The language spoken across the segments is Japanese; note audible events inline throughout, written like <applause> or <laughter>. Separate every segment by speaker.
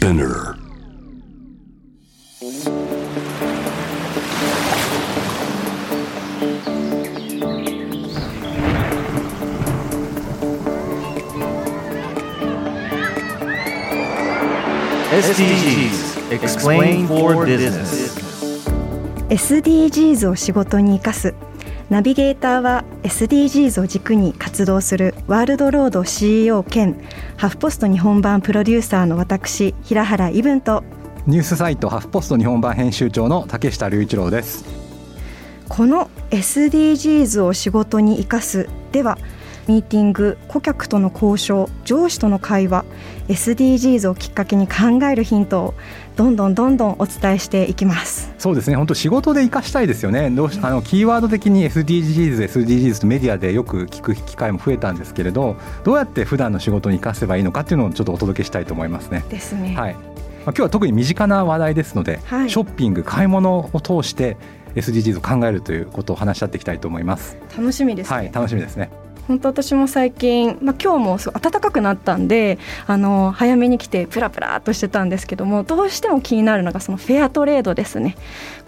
Speaker 1: Spinner
Speaker 2: SDGs Explain for Business
Speaker 3: SDGs を仕事に生かすナビゲーターは SDGs を軸に活動するワールドロード CEO 兼ハフポスト日本版プロデューサーの私平原伊文と。
Speaker 4: ニュースサイトハフポスト日本版編集長の竹下隆一郎です。
Speaker 3: この SDGs を仕事に生かすではミーティング顧客との交渉上司との会話 SDGs をきっかけに考えるヒントをどんどんどんどんお伝えしていきます
Speaker 4: そうですね本当仕事で生かしたいですよねどうしあのキーワード的に SDGs、SDGs とメディアでよく聞く機会も増えたんですけれどどうやって普段の仕事に生かせばいいのかっていうのをちょっとお届けしたいと思いますね。
Speaker 3: ですね。
Speaker 4: はいまあ、今日は特に身近な話題ですので、
Speaker 3: はい
Speaker 4: ショッピング買い物を通して SDGs を考えるということを話し合っていきたいと思います。
Speaker 3: 楽しみですね。
Speaker 4: はい、楽しみですね。
Speaker 3: 本当私も最近、まあ、今日もすごい暖かくなったんであの早めに来てプラプラっとしてたんですけどもどうしても気になるのがそのフェアトレードですね。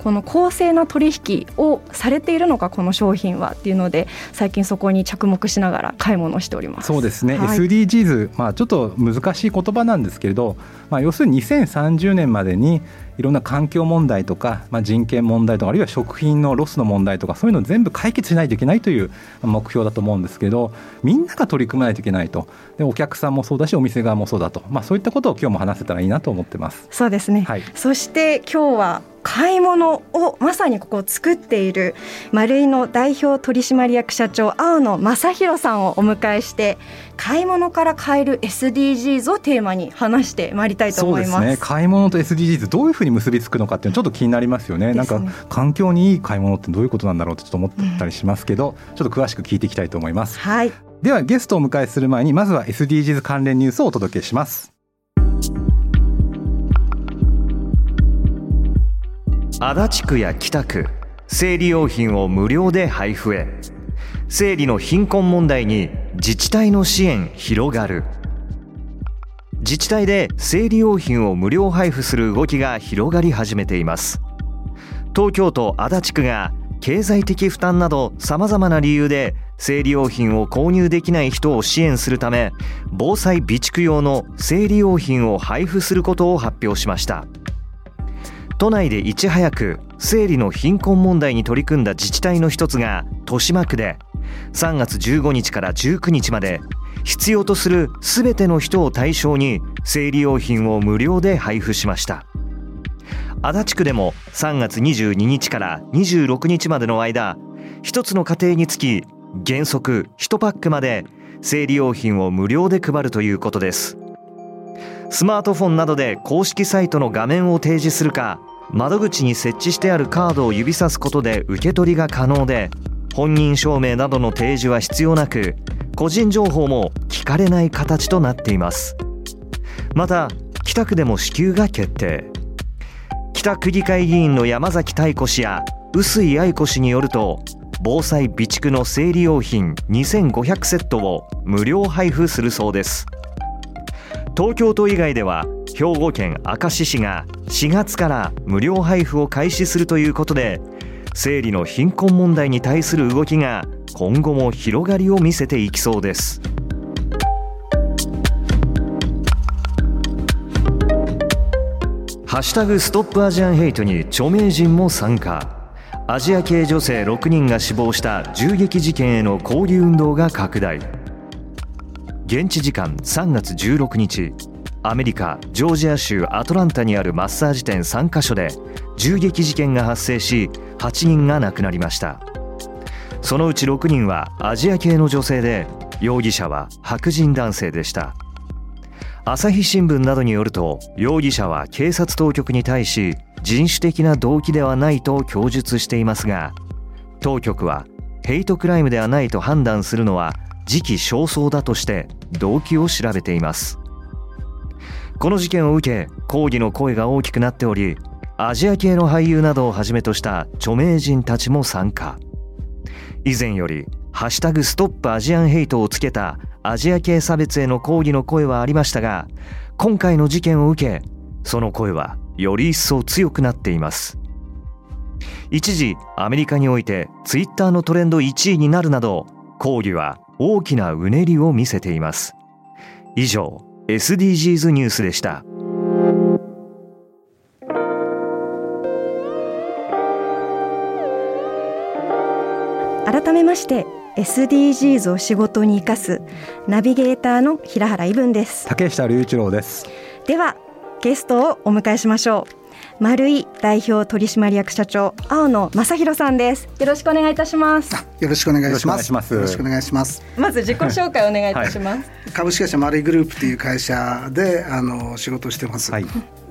Speaker 3: この公正な取引をされているのかこの商品はっていうので最近そこに着目しながら買い物をしております。
Speaker 4: そうですね、
Speaker 3: はい。
Speaker 4: SDGs、まあ、ちょっと難しい言葉なんですけれど、まあ、要するに2030年までにいろんな環境問題とか、まあ、人権問題とかあるいは食品のロスの問題とかそういうのを全部解決しないといけないという目標だと思うんですけどみんなが取り組まないといけないと。でお客さんもそうだしお店側もそうだと、まあ、そういったことを今日も話せたらいいなと思ってます。
Speaker 3: そうですね、
Speaker 4: はい。
Speaker 3: そして今日は買い物をまさにここを作っている丸井の代表取締役社長青野正弘さんをお迎えして買い物から変える SDGs をテーマに話してまいりたいと思います。
Speaker 4: ですね。買い物と SDGs どういうふうに結びつくのかっていうのちょっと気になりますよね。なんか環境にいい買い物ってどういうことなんだろうってちょっと思ったりしますけど、ちょっと詳しく聞いていきたいと思います。
Speaker 3: はい。
Speaker 4: ではゲストをお迎えする前にまずは SDGs 関連ニュースをお届けします
Speaker 2: 足立区や北区生理用品を無料で配布へ。生理の貧困問題に自治体の支援広がる。自治体で生理用品を無料配布する動きが広がり始めています。東京都足立区が経済的負担などさまざまな理由で生理用品を購入できない人を支援するため防災備蓄用の生理用品を配布することを発表しました。都内でいち早く生理の貧困問題に取り組んだ自治体の一つが豊島区で3月15日から19日まで必要とする全ての人を対象に生理用品を無料で配布しました。足立区でも3月22日から26日までの間一つの家庭につき原則1パックまで生理用品を無料で配るということです。スマートフォンなどで公式サイトの画面を提示するか窓口に設置してあるカードを指さすことで受け取りが可能で本人証明などの提示は必要なく個人情報も聞かれない形となっています。また北区でも支給が決定。北区議会議員の山崎太子氏や臼井愛子氏によると防災備蓄の生理用品2500セットを無料配布するそうです。東京都以外では兵庫県明石市が4月から無料配布を開始するということで生理の貧困問題に対する動きが今後も広がりを見せていきそうです。ハッシュタグストップアジアンヘイトに著名人も参加。アジア系女性6人が死亡した銃撃事件への抗議運動が拡大。現地時間3月16日アメリカジョージア州アトランタにあるマッサージ店3カ所で銃撃事件が発生し8人が亡くなりました。そのうち6人はアジア系の女性で容疑者は白人男性でした。朝日新聞などによると容疑者は警察当局に対し人種的な動機ではないと供述していますが当局はヘイトクライムではないと判断するのは時期尚早だとして動機を調べています。この事件を受け抗議の声が大きくなっておりアジア系の俳優などをはじめとした著名人たちも参加。以前より「ハッシュタグストップアジアンヘイト」をつけたアジア系差別への抗議の声はありましたが今回の事件を受けその声はより一層強くなっています。一時アメリカにおいてツイッターのトレンド1位になるなど抗議は大きなうねりを見せています。以上 SDGs ニュースでした。
Speaker 3: 改めまして SDGs を仕事に生かすナビゲーターの平原伊文です。
Speaker 4: 竹下隆一郎です。
Speaker 3: ではゲストをお迎えしましょう丸井代表取締役社長青野正弘さんです。よろしくお願いいたします。
Speaker 1: よろしくお願いします。
Speaker 4: よ
Speaker 1: ろしくお願いします。
Speaker 3: まず自己紹介お願いいたします、はい、
Speaker 1: 株式会社丸井グループという会社であの仕事してます、はい、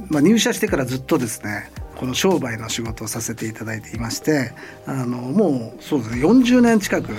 Speaker 1: まあ入社してからずっとですねこの商売の仕事をさせていただいていましてあのもうそうですね40年近く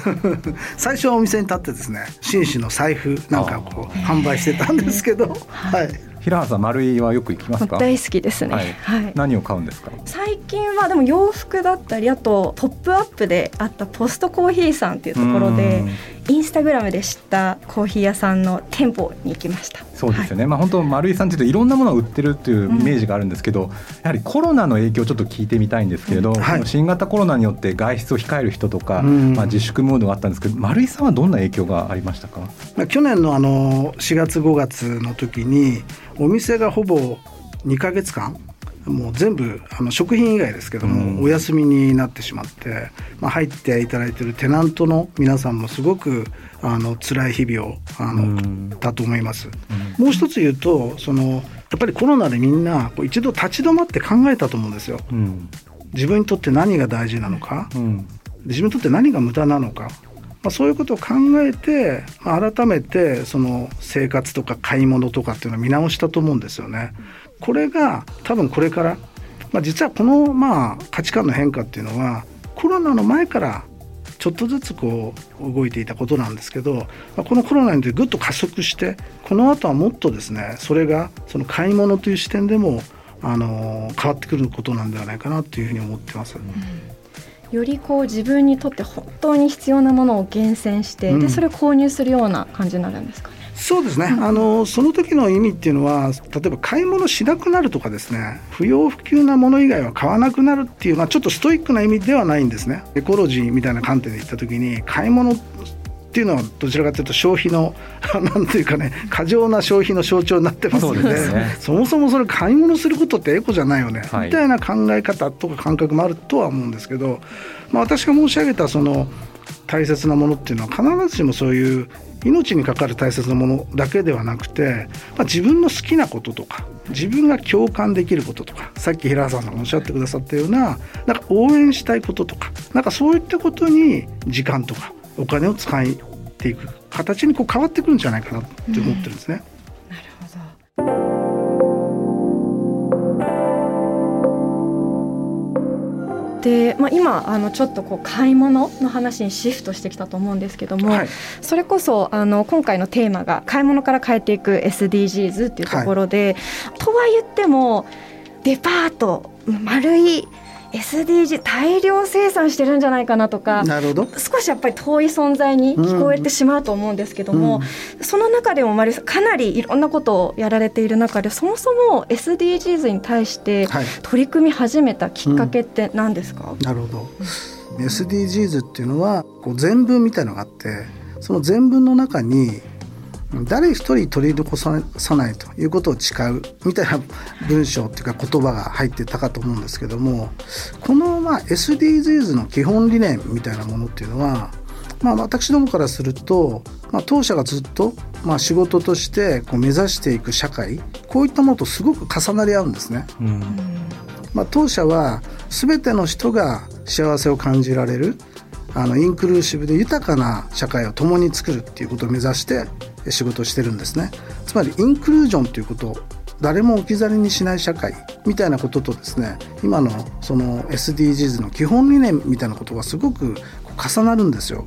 Speaker 1: <laughs> 最初はお店に立ってですね紳士の財布なんかこう販売してたんですけど、はい、
Speaker 4: 平原さん丸いはよく行きますか？
Speaker 3: 大好きですね、はい、
Speaker 4: はい、何を買うんですか？
Speaker 3: 最近はでも洋服だったりあとポップアップであったポストコーヒーさんっていうところでインスタグラムで知ったコーヒー屋さんの店舗に行きました。
Speaker 4: そうですよね、はい、まあ本当丸井さんっていうといろんなものを売ってるっていうイメージがあるんですけど、うん、やはりコロナの影響をちょっと聞いてみたいんですけれど、うん。はい、新型コロナによって外出を控える人とか、うん、まあ自粛ムードがあったんですけど丸井さんはどんな影響がありましたか、
Speaker 1: まあ、去年のあの4月5月の時にお店がほぼ2か月間もう全部あの食品以外ですけども、お休みになってしまって、まあ、入っていただいているテナントの皆さんもすごくあの辛い日々をあの、だと思います。もう一つ言うとそのやっぱりコロナでみんな一度立ち止まって考えたと思うんですよ。自分にとって何が大事なのか、自分にとって何が無駄なのかまあ、そういうことを考えて、まあ、改めてその生活とか買い物とかっていうのを見直したと思うんですよね。これが多分これから、まあ、実はこのまあ価値観の変化っていうのはコロナの前からちょっとずつこう動いていたことなんですけど、まあ、このコロナによってぐっと加速してこの後はもっとですねそれがその買い物という視点でもあの変わってくることなんではないかなというふうに思ってます。うん
Speaker 3: よりこう自分にとって本当に必要なものを厳選して、うん、でそれを購入するような感じになるんですか？ね。
Speaker 1: そうですね、あのその時の意味っていうのは例えば買い物しなくなるとかですね不要不急なもの以外は買わなくなるっていう、まあ、ちょっとストイックな意味ではないんですね。エコロジーみたいな観点で言った時に買い物っていうのはどちらかというと消費の <laughs> なんていうかね過剰な消費の象徴になってますので、ね、そもそもそれ買い物することってエコじゃないよね、はい、みたいな考え方とか感覚もあるとは思うんですけど、まあ、私が申し上げたその大切なものっていうのは必ずしもそういう命にかかる大切なものだけではなくて、まあ、自分の好きなこととか自分が共感できることとかさっき平原さんがおっしゃってくださったようななんか応援したいこととかなんかそういったことに時間とかお金を使っていく形にこう変わってくるんじゃないかなって思ってるんですね。
Speaker 3: うん、なるほどで、まあ、今あのちょっとこう買い物の話にシフトしてきたと思うんですけども、はい、それこそあの今回のテーマが買い物から変えていく SDGs っていうところで、はい、とは言ってもデパート丸い SDG 大量生産してるんじゃないかなとか
Speaker 1: なるほど。
Speaker 3: 少しやっぱり遠い存在に聞こえてしまうと思うんですけども、うん、その中でもマリさんかなりいろんなことをやられている中でそもそも SDGs に対して取り組み始めたきっかけって何ですか、
Speaker 1: うん、なるほど。SDGs っていうのはこう全文みたいのがあってその全文の中に誰一人取り残さないということを誓うみたいな文章っていうか言葉が入ってたかと思うんですけどもこのまあ SDGs の基本理念みたいなものっていうのはまあ、私どもからすると、まあ、当社がずっと、まあ、仕事としてこう目指していく社会こういったものとすごく重なり合うんですね。うんまあ、当社は全ての人が幸せを感じられるあのインクルーシブで豊かな社会を共に作るっていうことを目指して仕事をしてるんですね。つまりインクルージョンということ誰も置き去りにしない社会みたいなこととですね今のその SDGs の基本理念みたいなことがすごく重なるんですよ。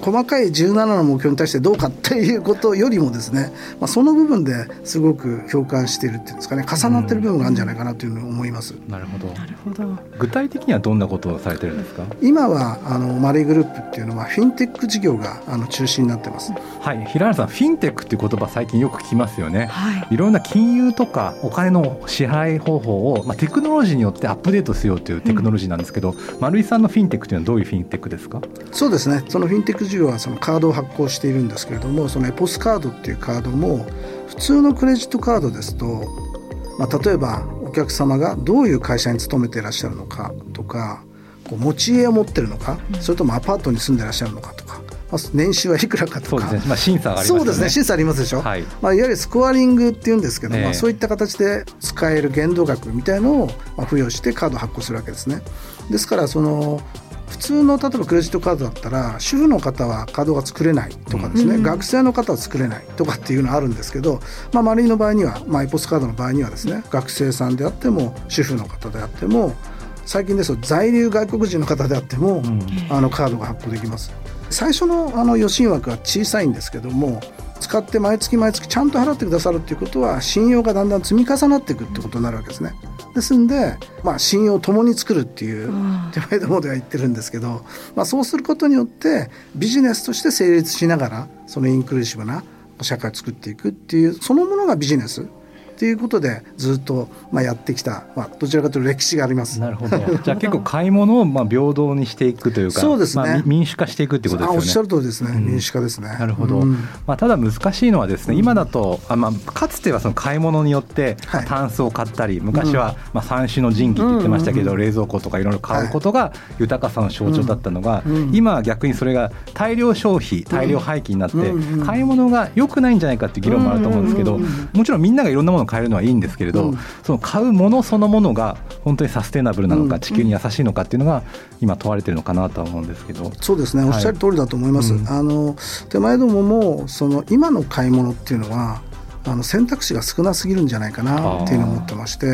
Speaker 1: 細かい17の目標に対してどうかっていうことよりもですね、まあ、その部分ですごく共感しているっていうんですかね重なってる部分があるんじゃないかなというふうに思います。
Speaker 4: なるほど。
Speaker 3: なるほど。
Speaker 4: 具体的にはどんなことをされてるんですか？
Speaker 1: 今はあのマリーグループっていうのはフィンテック事業があの中心になってます。
Speaker 4: はい。平原さんフィンテックっていう言葉最近よく聞きますよね、
Speaker 3: はい。
Speaker 4: いろんな金融とかお金の支払い方法を、まあ、テクノロジーによってアップデートしようというテクノロジーなんですけど、丸井さんのフィンテックというのはどういうフィンテックですか？
Speaker 1: そうですね。そのフィンテックはそのカードを発行しているんですけれどもそのエポスカードっていうカードも普通のクレジットカードですと、まあ、例えばお客様がどういう会社に勤めていらっしゃるのかとかこう持ち家を持ってるのか、それともアパートに住んでいらっしゃるのかとか、まあ、年収はいくらかとか。
Speaker 4: ね、まあ、審査がありますよね。
Speaker 1: そうですね。審査ありますでしょ、
Speaker 4: はい。
Speaker 1: まあ、いわゆるスコアリングっていうんですけど、
Speaker 4: ええ。
Speaker 1: まあ、そういった形で使える限度額みたいのをまあ付与してカードを発行するわけですね。ですからその普通の例えばクレジットカードだったら主婦の方はカードが作れないとかですね、
Speaker 3: うん。
Speaker 1: 学生の方は作れないとかっていうのはあるんですけど、まあ、マリーの場合には、まあ、エポスカードの場合にはですね学生さんであっても主婦の方であっても最近ですと在留外国人の方であっても、
Speaker 4: うん。
Speaker 1: あのカードが発行できます。最初のあの予診枠は小さいんですけども使って毎月毎月ちゃんと払ってくださるっていうことは信用がだんだん積み重なっていくってことになるわけですね。ですんで、まあ、信用を共に作るっていう
Speaker 3: あ
Speaker 1: 手前どもでは言ってるんですけど、まあ、そうすることによってビジネスとして成立しながらそのインクルーシブな社会を作っていくっていうそのものがビジネスっていうことでずっとまあやってきた、まあ、どちらかというと歴史があります。
Speaker 4: なるほど。<laughs> じゃあ結構買い物をまあ平等にしていくというか
Speaker 1: そうですね。
Speaker 4: まあみ民主化していくってことですよね。
Speaker 1: あおっしゃる通りですね、
Speaker 4: うん。
Speaker 1: 民主化ですね。
Speaker 4: なるほど、
Speaker 1: うん。
Speaker 4: まあ、ただ難しいのはですね、今だとあ、まあ、かつてはその買い物によって
Speaker 1: はい。
Speaker 4: タンスを買ったり、昔はまあ三種の神器って言ってましたけど、
Speaker 1: うん
Speaker 4: 冷蔵庫とかいろいろ買うことが豊かさの象徴だったのが、
Speaker 1: うん。うん。
Speaker 4: 今は逆にそれが大量消費大量廃棄になって、買い物が良くないんじゃないかっていう議論もあると思うんですけど、もちろんみんながいろんなものを買えるのはいいんですけれど、
Speaker 1: うん。
Speaker 4: その買うものそのものが本当にサステナブルなのか、
Speaker 1: うん。
Speaker 4: 地球に優しいのかっていうのが今問われてるのかなとは思うんですけど。
Speaker 1: そうですね。おっしゃる通りだと思います。
Speaker 4: うん。
Speaker 1: あの手前どももその今の買い物っていうのはあの選択肢が少なすぎるんじゃないかなっていうのを思ってまして、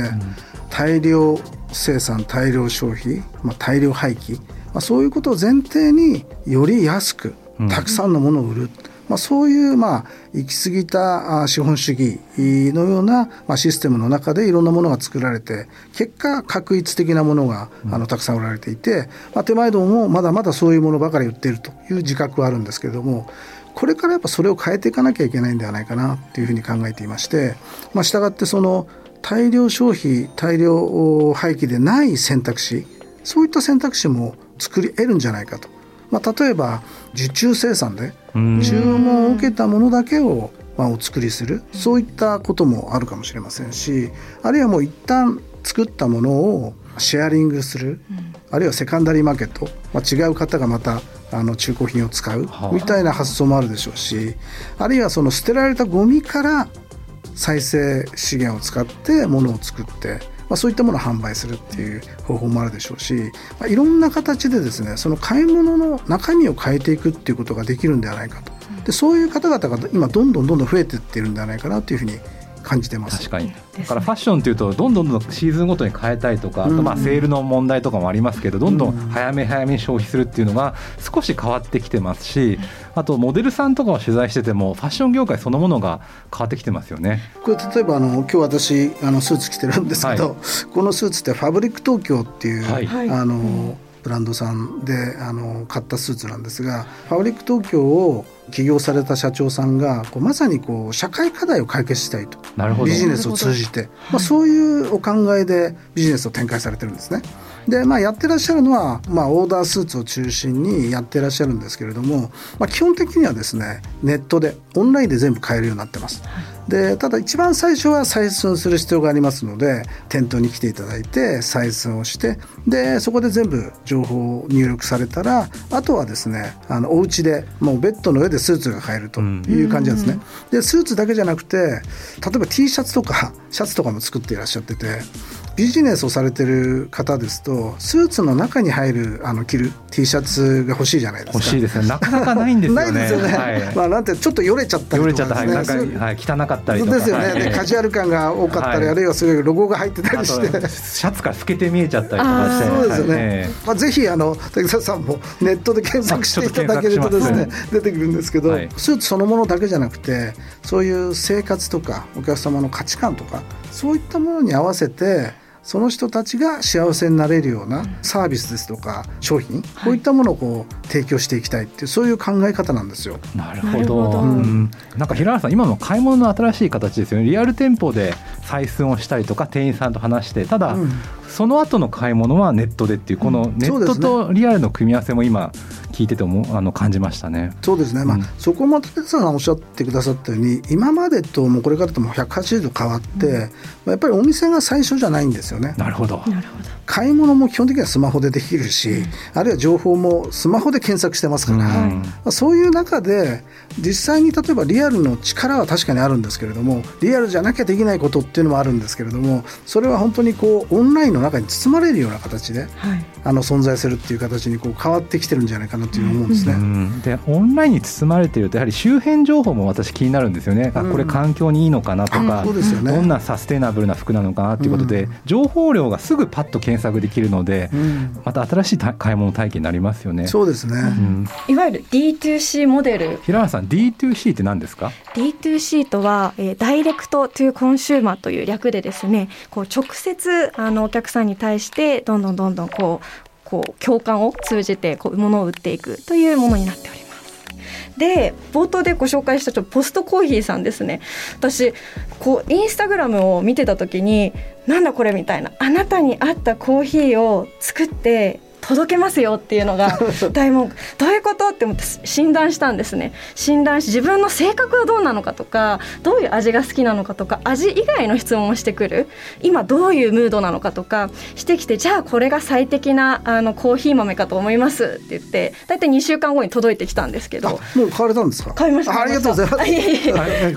Speaker 1: 大量生産大量消費、まあ、大量廃棄、まあ、そういうことを前提により安く
Speaker 4: うん。
Speaker 1: たくさんのものを売る、まあ、そういうまあ行き過ぎたあ資本主義のようなまあシステムの中でいろんなものが作られて結果確一的なものがあのたくさん売られていて、まあ、手前どももまだまだそういうものばかり売っているという自覚はあるんですけれどもこれからやっぱそれを変えていかなきゃいけないんではないかなというふうに考えていまして、まあ、従ってその大量消費大量廃棄でない選択肢そういった選択肢も作り得るんじゃないかと。まあ、例えば受注生産で
Speaker 4: うん。
Speaker 1: 注文を受けたものだけをまあお作りする。そういったこともあるかもしれませんしあるいはもう一旦作ったものをシェアリングする、あるいはセカンダリーマーケット、まあ、違う方がまたあの中古品を使う。
Speaker 4: はあ。
Speaker 1: みたいな発想もあるでしょうしあるいはその捨てられたゴミから再生資源を使って物を作って、まあ、そういったものを販売するっていう方法もあるでしょうし、まあ、いろんな形でですねその買い物の中身を変えていくっていうことができるんではないかと。でそういう方々が今どんどんどんどん増えていってるんではないかなというふうに感じてます。
Speaker 4: 確かに。だからファッションっていうとどんどんどんどんシーズンごとに変えたいとか、あとまあ
Speaker 1: うん
Speaker 4: セールの問題とかもありますけどどんどん早め早めに消費するっていうのが少し変わってきてますしあとモデルさんとかを取材しててもファッション業界そのものが変わってきてますよね。
Speaker 1: これ例えばあの今日私あのスーツ着てるんですけど、
Speaker 4: は
Speaker 1: このスーツってファブリック東京っていう、
Speaker 4: はい。
Speaker 3: はい。
Speaker 1: あのブランドさんであの買ったスーツなんですがファブリック東京を起業された社長さんがこうまさにこう社会課題を解決したいとビジネスを通じて、まあ、そういうお考えでビジネスを展開されてるんですね。でまあ、やってらっしゃるのは、まあ、オーダースーツを中心にやってらっしゃるんですけれども、まあ、基本的にはですねネットでオンラインで全部買えるようになってます。でただ一番最初は採寸する必要がありますので店頭に来ていただいて採寸をしてでそこで全部情報を入力されたらあとはですねあのお家でもうベッドの上でスーツが買えるという感じなんですね。でスーツだけじゃなくて例えば T シャツとかシャツとかも作っていらっしゃっててビジネスをされてる方ですとスーツの中に入るあの着る T シャツが欲しいじゃないですか。
Speaker 4: 欲しいですね。なかなかないんですよね。<laughs>
Speaker 1: ないですよね、はい、まあなんてちょっとよれちゃったりとか、ね、
Speaker 4: よれちゃった。はい、汚かったりとか。
Speaker 1: ですよね、はい、でカジュアル感が多かったり、あるいはすごいロゴが入ってたりして。
Speaker 4: シャツから透けて見えちゃったりとかして。
Speaker 1: そうですよね、まあ、ぜひあの竹澤さんもネットで検索していただけるとですね出てくるんですけど、スーツそのものだけじゃなくてそういう生活とかお客様の価値観とかそういったものに合わせてその人たちが幸せになれるようなサービスですとか商品、こういったものをこう提供していきたいっていうそういう考え方なんですよ。
Speaker 4: なるほど。うん、なんか平原さん今の買い物の新しい形ですよね。リアル店舗で採寸をしたりとか店員さんと話してただ、うん、その後の買い物はネットでっていうこのネットとリアルの組み合わせも今聞いててもあの感じましたね。
Speaker 1: そうですね。うん、まあそこも竹さんがおっしゃってくださったように今までともこれからとも180度変わって、うん、やっぱりお店が最初じゃないんですよね。
Speaker 4: なるほど。
Speaker 3: なるほど。
Speaker 1: 買い物も基本的にはスマホでできるし、うん、あるいは情報もスマホで検索してますから、まあ、そういう中で実際に例えばリアルの力は確かにあるんですけれどもリアルじゃなきゃできないことっていうのもあるんですけれどもそれは本当にこうオンラインの中に包まれるような形で、はい、あの存在するっていう形にこう変わってきてるんじゃないかなという思うんですね。
Speaker 4: でオンラインに包まれているとやはり周辺情報も私気になるんですよね、あこれ環境にいいのかなとか、ね、どんなサステナブルな服なのかなということで、情報量がすぐパッと検索できるので、また新しい買い物体験になりますよね。
Speaker 1: そうですね、
Speaker 3: いわゆる D2C モデル。
Speaker 4: 平原さん D2C って何ですか
Speaker 3: ？D2C とは、えー、 direct to consumer という略でですねこう直接あのお客さんに対してどんどんどんどんこうこう共感を通じてこう物を売っていくというものになっております。で冒頭でご紹介したちょポストコーヒーさんですね私こうインスタグラムを見てた時になんだこれみたいなあなたに合ったコーヒーを作って届けますよっていうのが <laughs> 大文句どういうことって思って診断したんですね。診断し自分の性格はどうなのかとかどういう味が好きなのかとか味以外の質問をしてくる。今どういうムードなのかとかしてきてじゃあこれが最適なあのコーヒー豆かと思いますって言って大体2週間後に届いてきたんですけど。も
Speaker 1: う買われたんですか？
Speaker 3: 買いました
Speaker 1: ありがとうございます。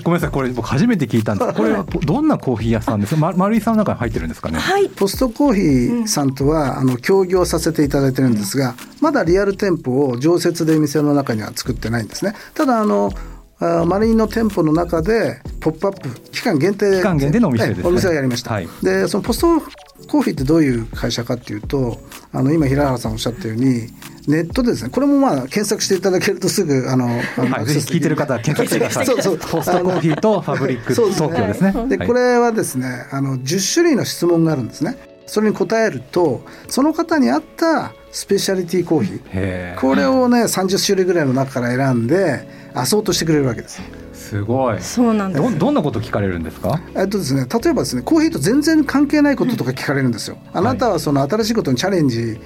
Speaker 4: ごめんなさい。これ僕初めて聞いたんです。これは <laughs> どんなコーヒー屋さんですか、ま、丸井さんの中に入ってるんですかね？
Speaker 3: はい。
Speaker 1: ポストコーヒーさんとは、うん、あの協業させていただいてるんですが、まだリアル店舗を常設で店の中には作ってないんですね。ただあのマリンの店舗の中でポップアップ期間限定
Speaker 4: 期間限定のお店です、ね、
Speaker 1: お店をやりました、はい、でそのポストコーヒーってどういう会社かっていうとあの今平原さんおっしゃったようにネットでですねこれもまあ検索していただけるとすぐあの、
Speaker 4: はい、ぜひ聞いてる方は検索してください。そうそう。ポストコーヒーとファブリック東京ですね。
Speaker 1: で、これはですねあの10種類の質問があるんですねそれに答えるとその方に合ったスペシャリティコーヒーこれをね30種類ぐらいの中から選んでアソートしてくれるわけです。
Speaker 4: すごい。
Speaker 3: そうなんです。
Speaker 4: どどんなこと聞かれるんですか？
Speaker 1: えっとですね、例えばですね、コーヒーと全然関係ないこととか聞かれるんですよ。あなたはその新しいことにチャレンジ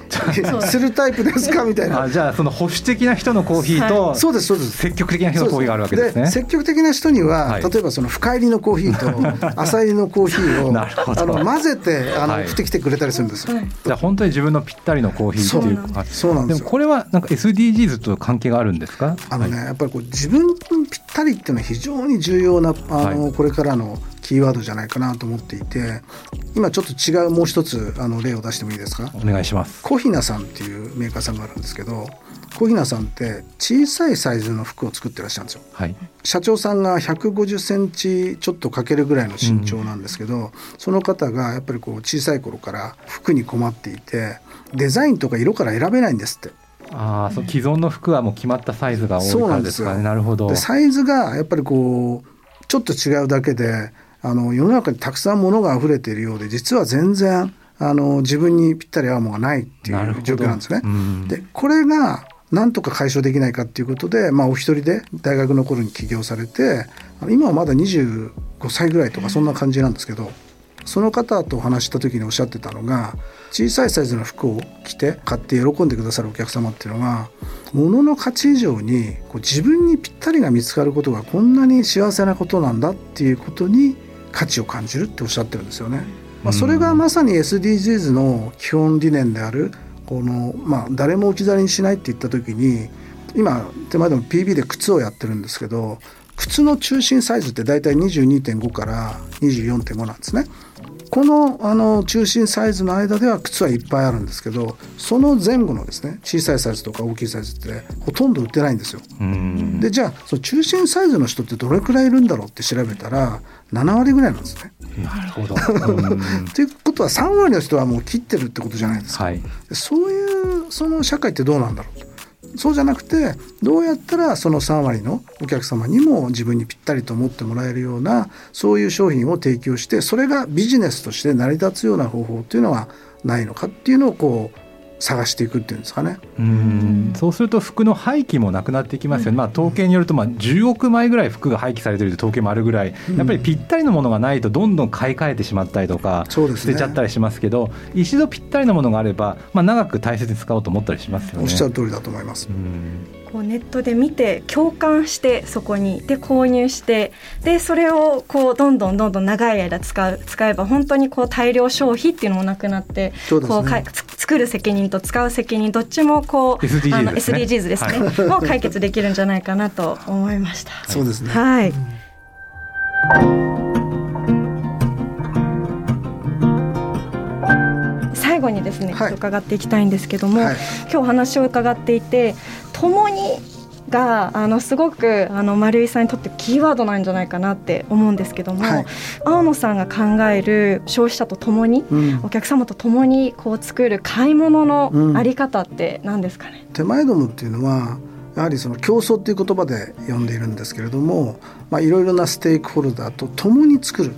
Speaker 1: するタイプですか？みたいな。
Speaker 4: あじゃあその保守的な人のコーヒーと、はい、
Speaker 1: そうですそうです。
Speaker 4: 積極的な人のコーヒーがあるわけですね。
Speaker 1: 積極的な人には、はい、例えばその深入りのコーヒーと <laughs> 浅入りのコーヒーをあの混ぜてあの、はい、振ってきてくれたりするんですよ。
Speaker 4: じゃあ本当に自分のぴったりのコーヒーっていう。
Speaker 1: そうなんです
Speaker 4: でもこれはなんか SDGs と関係があるんですか？
Speaker 1: あのね、やっぱりこう自分ぴったりっていうのは非常に重要なあの、はい、これからのキーワードじゃないかなと思っていて今ちょっと違うもう一つあの例を出してもいいですか？
Speaker 4: お願いします。
Speaker 1: コヒナさんっていうメーカーさんがあるんですけど小日向さんって小さいサイズの服を作ってらっしゃるんですよ、はい、社長さんが150センチちょっとかけるぐらいの身長なんですけど、うん、その方がやっぱりこう小さい頃から服に困っていてデザインとか色から選べないんですって
Speaker 4: ああ、そう既存の服はもう決まったサイズが多いからですかね。なるほど。
Speaker 1: サイズがやっぱりこうちょっと違うだけで、あの世の中にたくさん物が溢れているようで、実は全然あの自分にぴったり合うものがないっていう状況なんですね。で、これがなんとか解消できないかっていうことで、まあ、お一人で大学の頃に起業されて今はまだ25歳ぐらいとかそんな感じなんですけどその方とお話した時におっしゃってたのが小さいサイズの服を着て買って喜んでくださるお客様っていうのが物の価値以上にこう自分にぴったりが見つかることがこんなに幸せなことなんだっていうことに価値を感じるっておっしゃってるんですよね。まあ、それがまさに SDGs の基本理念であるこの、まあ、誰も置き去りにしないって言った時に今手前でも PB で靴をやってるんですけど靴の中心サイズって大体22.5から24.5なんですね。このあの中心サイズの間では靴はいっぱいあるんですけどその前後のですね小さいサイズとか大きいサイズってほとんど売ってないんですよ。でじゃあその中心サイズの人ってどれくらいいるんだろうって調べたら7割ぐらいなんですね。
Speaker 4: なるほど。<laughs>
Speaker 1: ということは3割の人はもう切ってるってことじゃないですか。
Speaker 4: はい、
Speaker 1: そういうその社会ってどうなんだろうと。そうじゃなくてどうやったらその3割のお客様にも自分にぴったりと思ってもらえるようなそういう商品を提供してそれがビジネスとして成り立つような方法っていうのはないのかっていうのをこう探していくっていうんですかね。
Speaker 4: うん。そうすると服の廃棄もなくなってきますよね、まあ、統計によるとまあ10億枚ぐらい服が廃棄されてるという統計もあるぐらい、やっぱりぴったりのものがないとどんどん買い替えてしまったりとか、捨てちゃったりしますけど、一度ぴったりのものがあれば、まあ、長く大切に使おうと思ったりしますよね。
Speaker 1: おっしゃる通りだと思います。
Speaker 3: こうネットで見て共感してそこにで購入してでそれをこうどんどんどんどん長い間使う使えば本当にこう大量消費っていうのもなくなって、
Speaker 1: こ
Speaker 3: うか作る責任と使う責任どっちもこう
Speaker 4: SDGs
Speaker 3: あの SDGs ですね、はい、もう解決できるんじゃないかなと思いました。
Speaker 1: そうですね。
Speaker 3: はい、最後にですね、はい、伺っていきたいんですけども、はい、今日お話を伺っていて共にがあのすごくあの丸井さんにとってキーワードなんじゃないかなって思うんですけども、はい、青野さんが考える消費者と共に、うん、お客様と共にこう作る買い物のあり方って何ですかね、
Speaker 1: うん、手前どもっていうのはやはりその競争っていう言葉で呼んでいるんですけれども、まあ、いろいろなステークホルダーと共に作る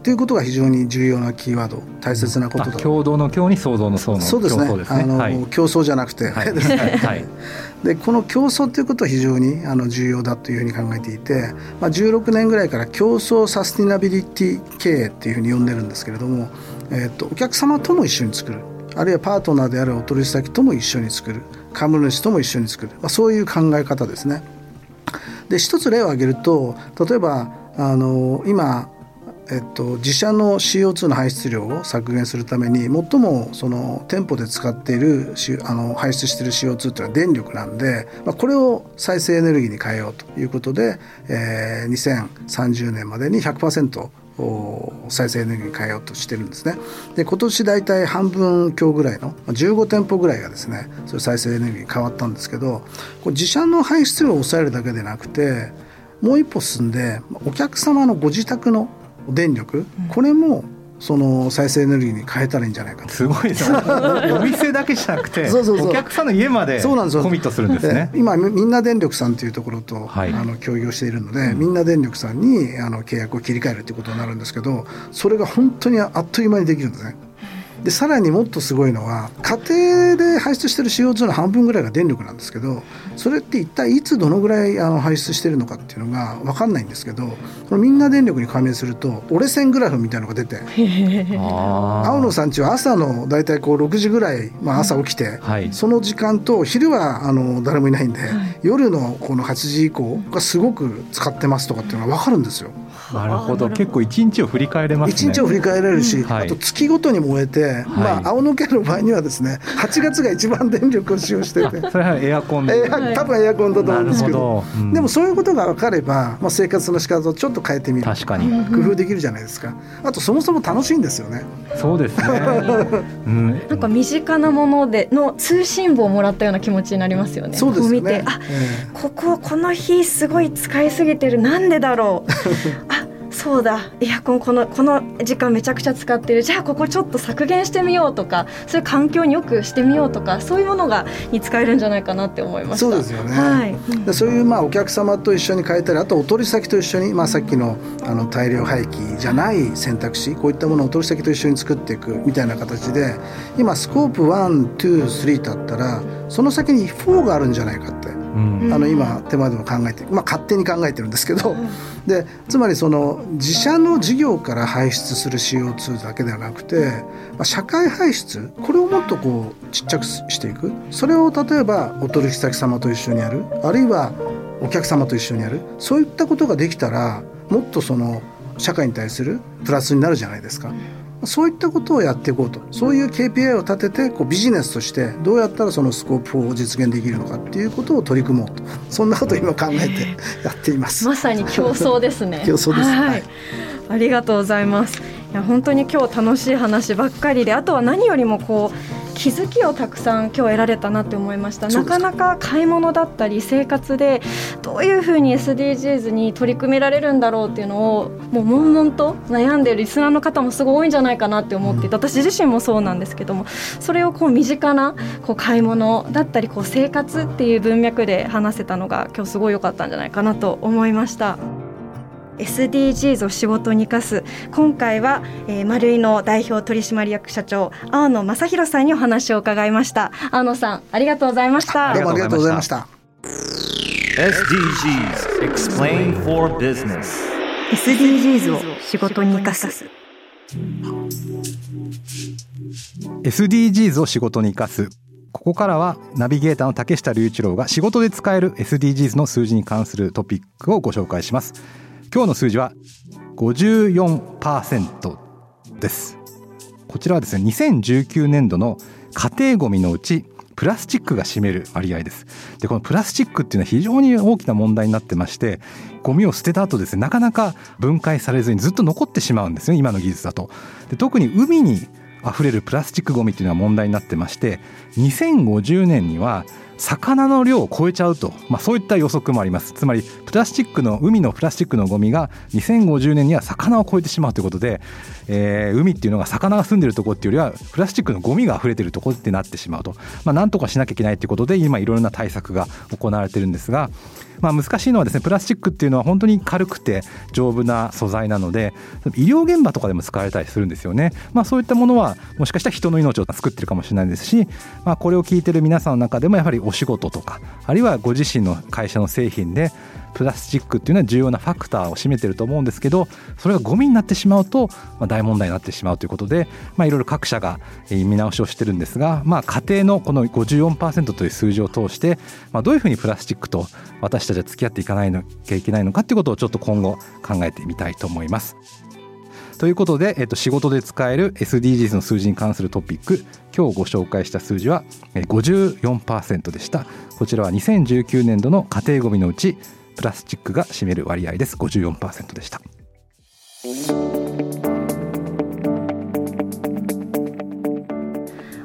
Speaker 1: っていうことが非常に重要なキーワード大切なことだ
Speaker 4: 共同の共に創造の創の
Speaker 1: そうですね、ね、あの、はい、競争じゃなくて、はい、はい、<laughs> でこの競争ということは非常にあの重要だというふうに考えていて、まあ、16年ぐらいから競争サスティナビリティ経営っていうふうに呼んでるんですけれども、えーと、お客様とも一緒に作る。あるいはパートナーであるお取引先とも一緒に作る。株主とも一緒に作る、まあ、そういう考え方ですね。で一つ例を挙げると例えばあの今えっと、自社の CO2 の排出量を削減するために最もその店舗で使っているあの排出している CO2 っていうのは電力なんで、まあ、これを再生エネルギーに変えようということで、えー、2030年までに100%再生エネルギーに変えようとしてるんですね。で今年大体半分強ぐらいの15店舗ぐらいがですねそれ再生エネルギーに変わったんですけどこれ自社の排出量を抑えるだけでなくてもう一歩進んでお客様のご自宅の電力、これもその再生エネルギーに変えたらいいんじゃないか
Speaker 4: すごいです <laughs> お店だけじゃなくてそうそうそう。お客さんの家までコミットするんですね。
Speaker 1: 今みんな電力さんというところと、はい、あの協業しているので、みんな電力さんにあの契約を切り替えるということになるんですけどそれが本当にあっという間にできるんですね。でさらにもっとすごいのは家庭で排出してる CO2 の半分ぐらいが電力なんですけどそれって一体いつどのぐらいあの排出してるのかっていうのが分かんないんですけどこのみんな電力に加盟すると折れ線グラフみたいなのが出て青野さんちは朝の大体こう6時ぐらい、まあ、朝起きて、はい、その時間と昼はあの誰もいないんで、はい、夜のこの8時以降がすごく使ってますとかっていうのが分かるんですよ。
Speaker 4: なるほど。結構一日を振り返れます
Speaker 1: ね。日を振り返れるし、あと月ごとに燃えてまあ、青野家の場合にはですね8月が一番電力を使用していて。<laughs>
Speaker 4: それはエアコンで、<laughs>
Speaker 1: 多分エアコンだと思うんですけど、うん、でもそういうことが分かれば、まあ、生活の仕方をちょっと変えてみる。
Speaker 4: 確かに。
Speaker 1: 工夫できるじゃないですか。あとそもそも楽しいんですよね。
Speaker 4: そうですね、<laughs>
Speaker 3: うん、なんか身近なものでの通信簿をもらったような気持ちになりますよね。
Speaker 1: そうですね。
Speaker 3: 見てあ、えー、こここの日すごい使いすぎてる。なんでだろう。あそうだ。エアコンこのこの時間めちゃくちゃ使ってる。じゃあここちょっと削減してみようとかそういう環境によくしてみようとかそういうものがに使えるんじゃないかなって思いまし
Speaker 1: そうですよね、はい、うん、そういうまあお客様と一緒に変えたりあとお取り先と一緒に、まあ、さっきのあの大量廃棄じゃない選択肢こういったものをお取り先と一緒に作っていくみたいな形で今スコープ123だったらその先に4があるんじゃないかって。うん、あの今手間でも考えて、まあ、勝手に考えてるんですけど、でつまりその自社の事業から排出する CO2 だけではなくて、まあ、社会排出これをもっとこうちっちゃくしていく。それを例えばお取引先様と一緒にやる。あるいはお客様と一緒にやる。そういったことができたらもっとその社会に対するプラスになるじゃないですか。そういったことをやっていこうと。そういう KPI を立ててこうビジネスとしてどうやったらそのスコープ4を実現できるのかっていうことを取り組もうと。そんなことを今考えて <laughs> やっています。
Speaker 3: まさに競争ですね。<laughs>
Speaker 1: 競争です、
Speaker 3: はい、ありがとうございます。いや本当に今日楽しい話ばっかりであとは何よりもこう気づきをたくさん今日得られたなって思いました。なかなか買い物だったり生活でどういうふうに SDGs に取り組められるんだろうっていうのをもう悶々と悩んでるリスナーの方もすごい多いんじゃないかなって思っていて私自身もそうなんですけどもそれをこう身近なこう買い物だったりこう生活っていう文脈で話せたのが今日すごい良かったんじゃないかなと思いました。SDGs を仕事に生かす。今回は、えー、丸井の代表取締役社長青野正弘さんにお話を伺いました。青野さんありがとうございました。
Speaker 1: どうもありがとうございました。
Speaker 2: SDGs Explain for Business.
Speaker 3: SDGs を仕事に生かす。
Speaker 4: SDGs を仕事に生かす。ここからはナビゲーターの竹下隆一郎が仕事で使える SDGs の数字に関するトピックをご紹介します今日の数字は54%です。こちらはですね2019年度の家庭ごみのうちプラスチックが占める割合です。でこのプラスチックっていうのは非常に大きな問題になってましてゴミを捨てた後ですねなかなか分解されずにずっと残ってしまうんですね今の技術だと。で特に海に溢れるプラスチックゴミっていうのは問題になってまして2050年には魚の量を超えちゃうと、まあ、そういった予測もあります。つまりプラスチックの海のプラスチックのゴミが2050年には魚を超えてしまうということで、えー、海っていうのが魚が住んでるとこっていうよりはプラスチックのゴミが溢れてるとこってなってしまうと、まあ、なんとかしなきゃいけないということで今いろいろな対策が行われてるんですがまあ、難しいのはですねプラスチックっていうのは本当に軽くて丈夫な素材なので医療現場とかでも使われたりするんですよね、まあ、そういったものはもしかしたら人の命を救ってるかもしれないですし、まあ、これを聞いてる皆さんの中でもやはりお仕事とかあるいはご自身の会社の製品でプラスチックっていうのは重要なファクターを占めてると思うんですけどそれがゴミになってしまうと、まあ、大問題になってしまうということで、まあ、いろいろ各社が見直しをしてるんですが、まあ、家庭のこの54%という数字を通して、まあ、どういうふうにプラスチックと私たちは付き合っていかないきゃいけないのかっていうことをちょっと今後考えてみたいと思います。ということで、えっと、仕事で使える SDGs の数字に関するトピック今日ご紹介した数字は54%でしたこちらは2019年度の家庭ごみのうちプラスチックが占める割合です。54%でした。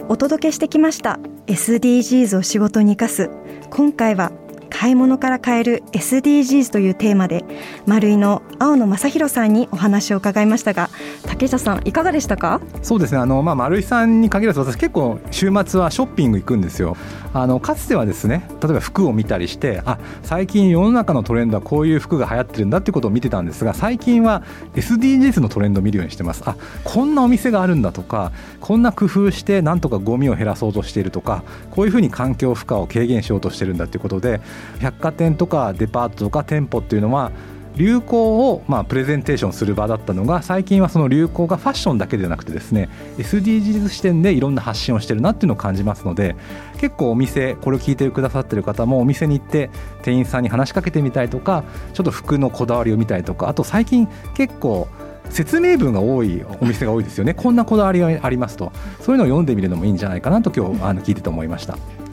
Speaker 3: お届けしてきました。SDGs を仕事に生かす。今回は買い物から変える SDGs というテーマで丸井の青野正弘さんにお話を伺いましたが竹下さんいかがでしたか？
Speaker 4: そうですね。あの、まあ、丸井さんに限らず私結構週末はショッピング行くんですよ。あのかつてはですね例えば服を見たりしてあ最近世の中のトレンドはこういう服が流行ってるんだってことを見てたんですが最近は SDGs のトレンドを見るようにしてます。あこんなお店があるんだとかこんな工夫してなんとかゴミを減らそうとしているとかこういうふうに環境負荷を軽減しようとしてるんだっていうことで百貨店とかデパートとか店舗っていうのは流行をまあプレゼンテーションする場だったのが最近はその流行がファッションだけでなくてですね SDGs 視点でいろんな発信をしてるなっていうのを感じますので結構お店これを聞いてくださってる方もお店に行って店員さんに話しかけてみたりとかちょっと服のこだわりを見たりとかあと最近結構説明文が多いお店が多いですよねこんなこだわりがありますとそういうのを読んでみるのもいいんじゃないかなと今日あの聞いてて思いました。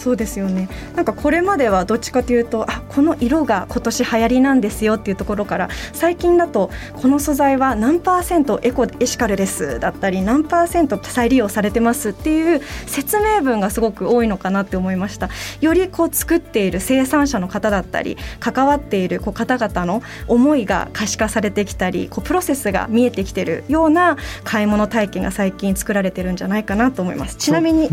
Speaker 3: そうですよね。なんかこれまではどっちかというとあこの色が今年流行りなんですよっていうところから最近だとこの素材は何パーセントエコエシカルですだったり何パーセント再利用されてますっていう説明文がすごく多いのかなって思いました。よりこう作っている生産者の方だったり関わっているこう方々の思いが可視化されてきたりこうプロセスが見えてきてるような買い物体験が最近作られてるんじゃないかなと思います。ちなみに、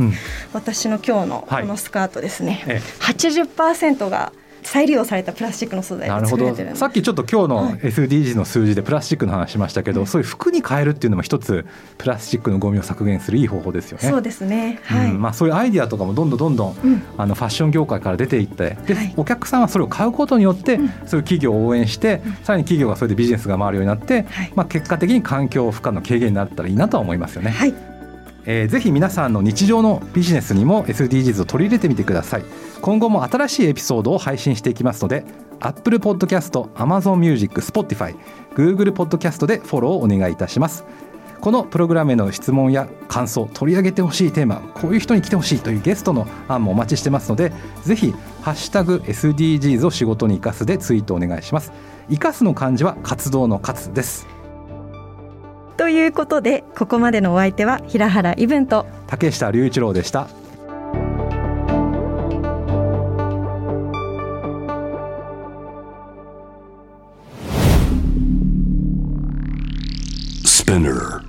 Speaker 3: 私の今日のこのスカカートですね、ええ、80%が再利用されたプラスチックの素材で作られてる
Speaker 4: さっきちょっと今日の SDGs の数字でプラスチックの話しましたけど、はい、そういう服に変えるっていうのも一つプラスチックのゴミを削減するいい方法ですよね。
Speaker 3: そうですね、はい、
Speaker 4: うん、まあ、そういうアイディアとかもどんどんどんどん、うん、あのファッション業界から出ていってで、はい、お客さんはそれを買うことによって、うん、そういう企業を応援して、さらに企業がそれでビジネスが回るようになって、まあ、結果的に環境負荷の軽減になったらいいなとは思いますよね。
Speaker 3: はい
Speaker 4: えー、ぜひ皆さんの日常のビジネスにも SDGs を取り入れてみてください。今後も新しいエピソードを配信していきますので Apple Podcast、Amazon Music、Spotify、Google Podcast でフォローをお願いいたします。このプログラムへの質問や感想取り上げてほしいテーマこういう人に来てほしいというゲストの案もお待ちしてますのでぜひハッシュタグ SDGs を仕事に生かすでツイートお願いします。生かすの漢字は活動の活です。
Speaker 3: ということでここまでのお相手は平原イブンと
Speaker 4: 竹下隆一郎でした。
Speaker 5: Spinner